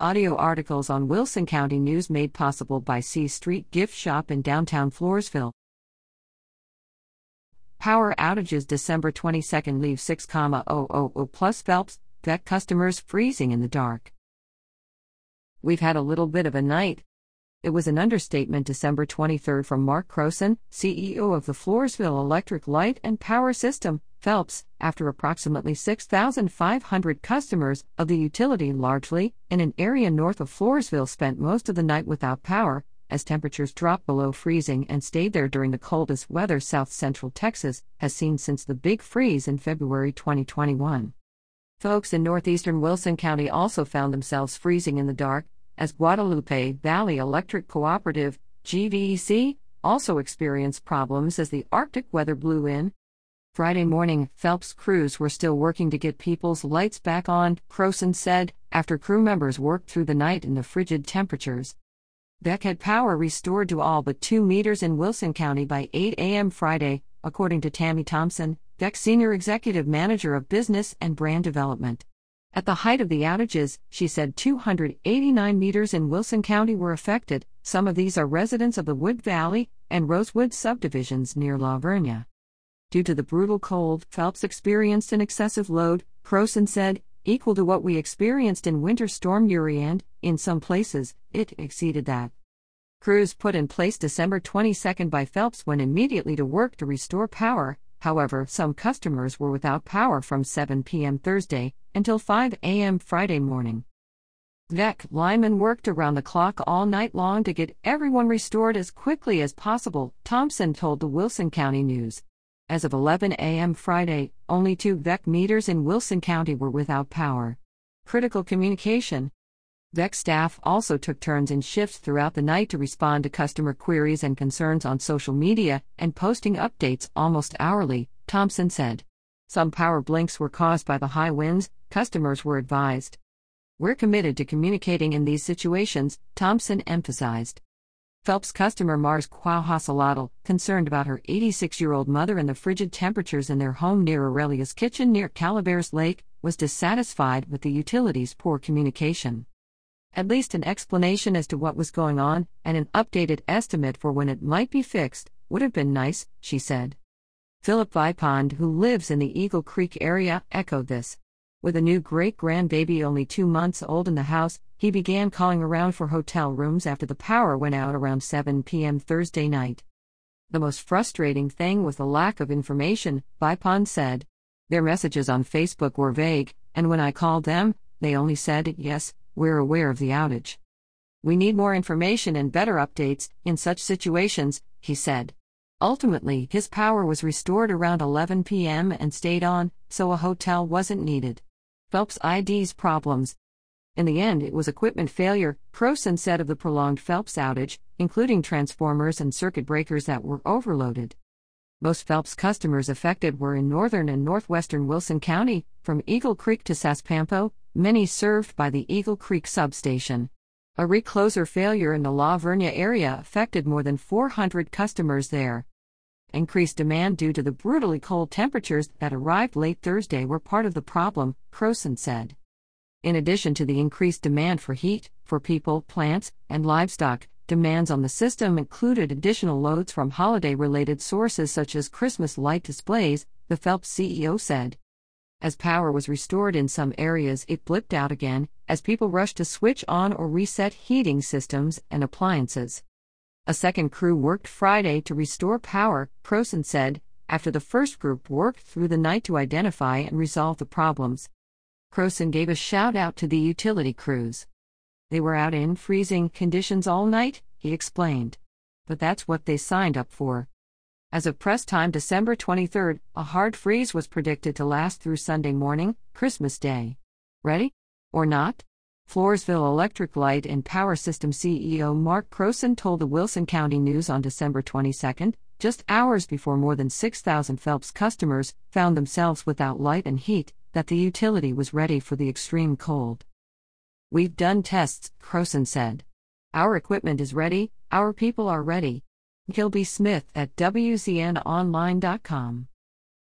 Audio articles on Wilson County News made possible by C Street Gift Shop in downtown Floresville. Power outages December 22nd leave 6,000 plus FELPS, VEC customers freezing in the dark. We've had a little bit of a night. It was an understatement December 23rd from Mark Croson, CEO of the Floresville Electric Light and Power System, FELPS, after approximately 6,500 customers of the utility, largely in an area north of Floresville, spent most of the night without power, as temperatures dropped below freezing and stayed there during the coldest weather south central Texas has seen since the Big Freeze in February 2021. Folks in northeastern Wilson County also found themselves freezing in the dark, as Guadalupe Valley Electric Cooperative, GVEC, also experienced problems as the Arctic weather blew in, Friday morning, FELPS crews were still working to get people's lights back on, Croson said, after crew members worked through the night in the frigid temperatures. VEC had power restored to all but two meters in Wilson County by 8 a.m. Friday, according to Tammy Thompson, VEC Senior Executive Manager of Business and Brand Development. At the height of the outages, she said 289 meters in Wilson County were affected, some of these are residents of the Wood Valley and Rosewood subdivisions near La Vernia. Due to the brutal cold, FELPS experienced an excessive load, Croson said, equal to what we experienced in Winter Storm Uri and, in some places, it exceeded that. Crews put in place December 22 by FELPS went immediately to work to restore power, however, some customers were without power from 7 p.m. Thursday until 5 a.m. Friday morning. VEC linemen worked around the clock all night long to get everyone restored as quickly as possible, Thompson told the Wilson County News. As of 11 a.m. Friday, only two VEC meters in Wilson County were without power. Critical communication. VEC staff also took turns in shifts throughout the night to respond to customer queries and concerns on social media and posting updates almost hourly, Thompson said. Some power blinks were caused by the high winds, customers were advised. We're committed to communicating in these situations, Thompson emphasized. FELPS customer Mars Quahasalatl, concerned about her 86 year old mother and the frigid temperatures in their home near Aurelia's kitchen near Calaveras Lake, was dissatisfied with the utility's poor communication. At least an explanation as to what was going on and an updated estimate for when it might be fixed would have been nice, she said. Philip Vipond, who lives in the Eagle Creek area, echoed this. With a new great grandbaby only two months old in the house, he began calling around for hotel rooms after the power went out around 7 p.m. Thursday night. The most frustrating thing was the lack of information, Vipond said. Their messages on Facebook were vague, and when I called them, they only said, Yes, we're aware of the outage. We need more information and better updates in such situations, he said. Ultimately, his power was restored around 11 p.m. and stayed on, so a hotel wasn't needed. FELPS ID's problems. In the end, it was equipment failure, Croson said of the prolonged FELPS outage, including transformers and circuit breakers that were overloaded. Most FELPS customers affected were in northern and northwestern Wilson County, from Eagle Creek to Saspamco, many served by the Eagle Creek substation. A recloser failure in the La Vernia area affected more than 400 customers there. Increased demand due to the brutally cold temperatures that arrived late Thursday were part of the problem, Croson said. In addition to the increased demand for heat, for people, plants, and livestock, demands on the system included additional loads from holiday related sources such as Christmas light displays, the FELPS CEO said. As power was restored in some areas, it blipped out again, as people rushed to switch on or reset heating systems and appliances. A second crew worked Friday to restore power, Croson said, after the first group worked through the night to identify and resolve the problems. Croson gave a shout out to the utility crews. They were out in freezing conditions all night, he explained. But that's what they signed up for. As of press time December 23, a hard freeze was predicted to last through Sunday morning, Christmas Day. Ready? Or not? Floresville Electric Light and Power System CEO Mark Croson told the Wilson County News on December 22, just hours before more than 6,000 FELPS customers found themselves without light and heat, that the utility was ready for the extreme cold. We've done tests, Croson said. Our equipment is ready, our people are ready. Gilby Smith at WCNOnline.com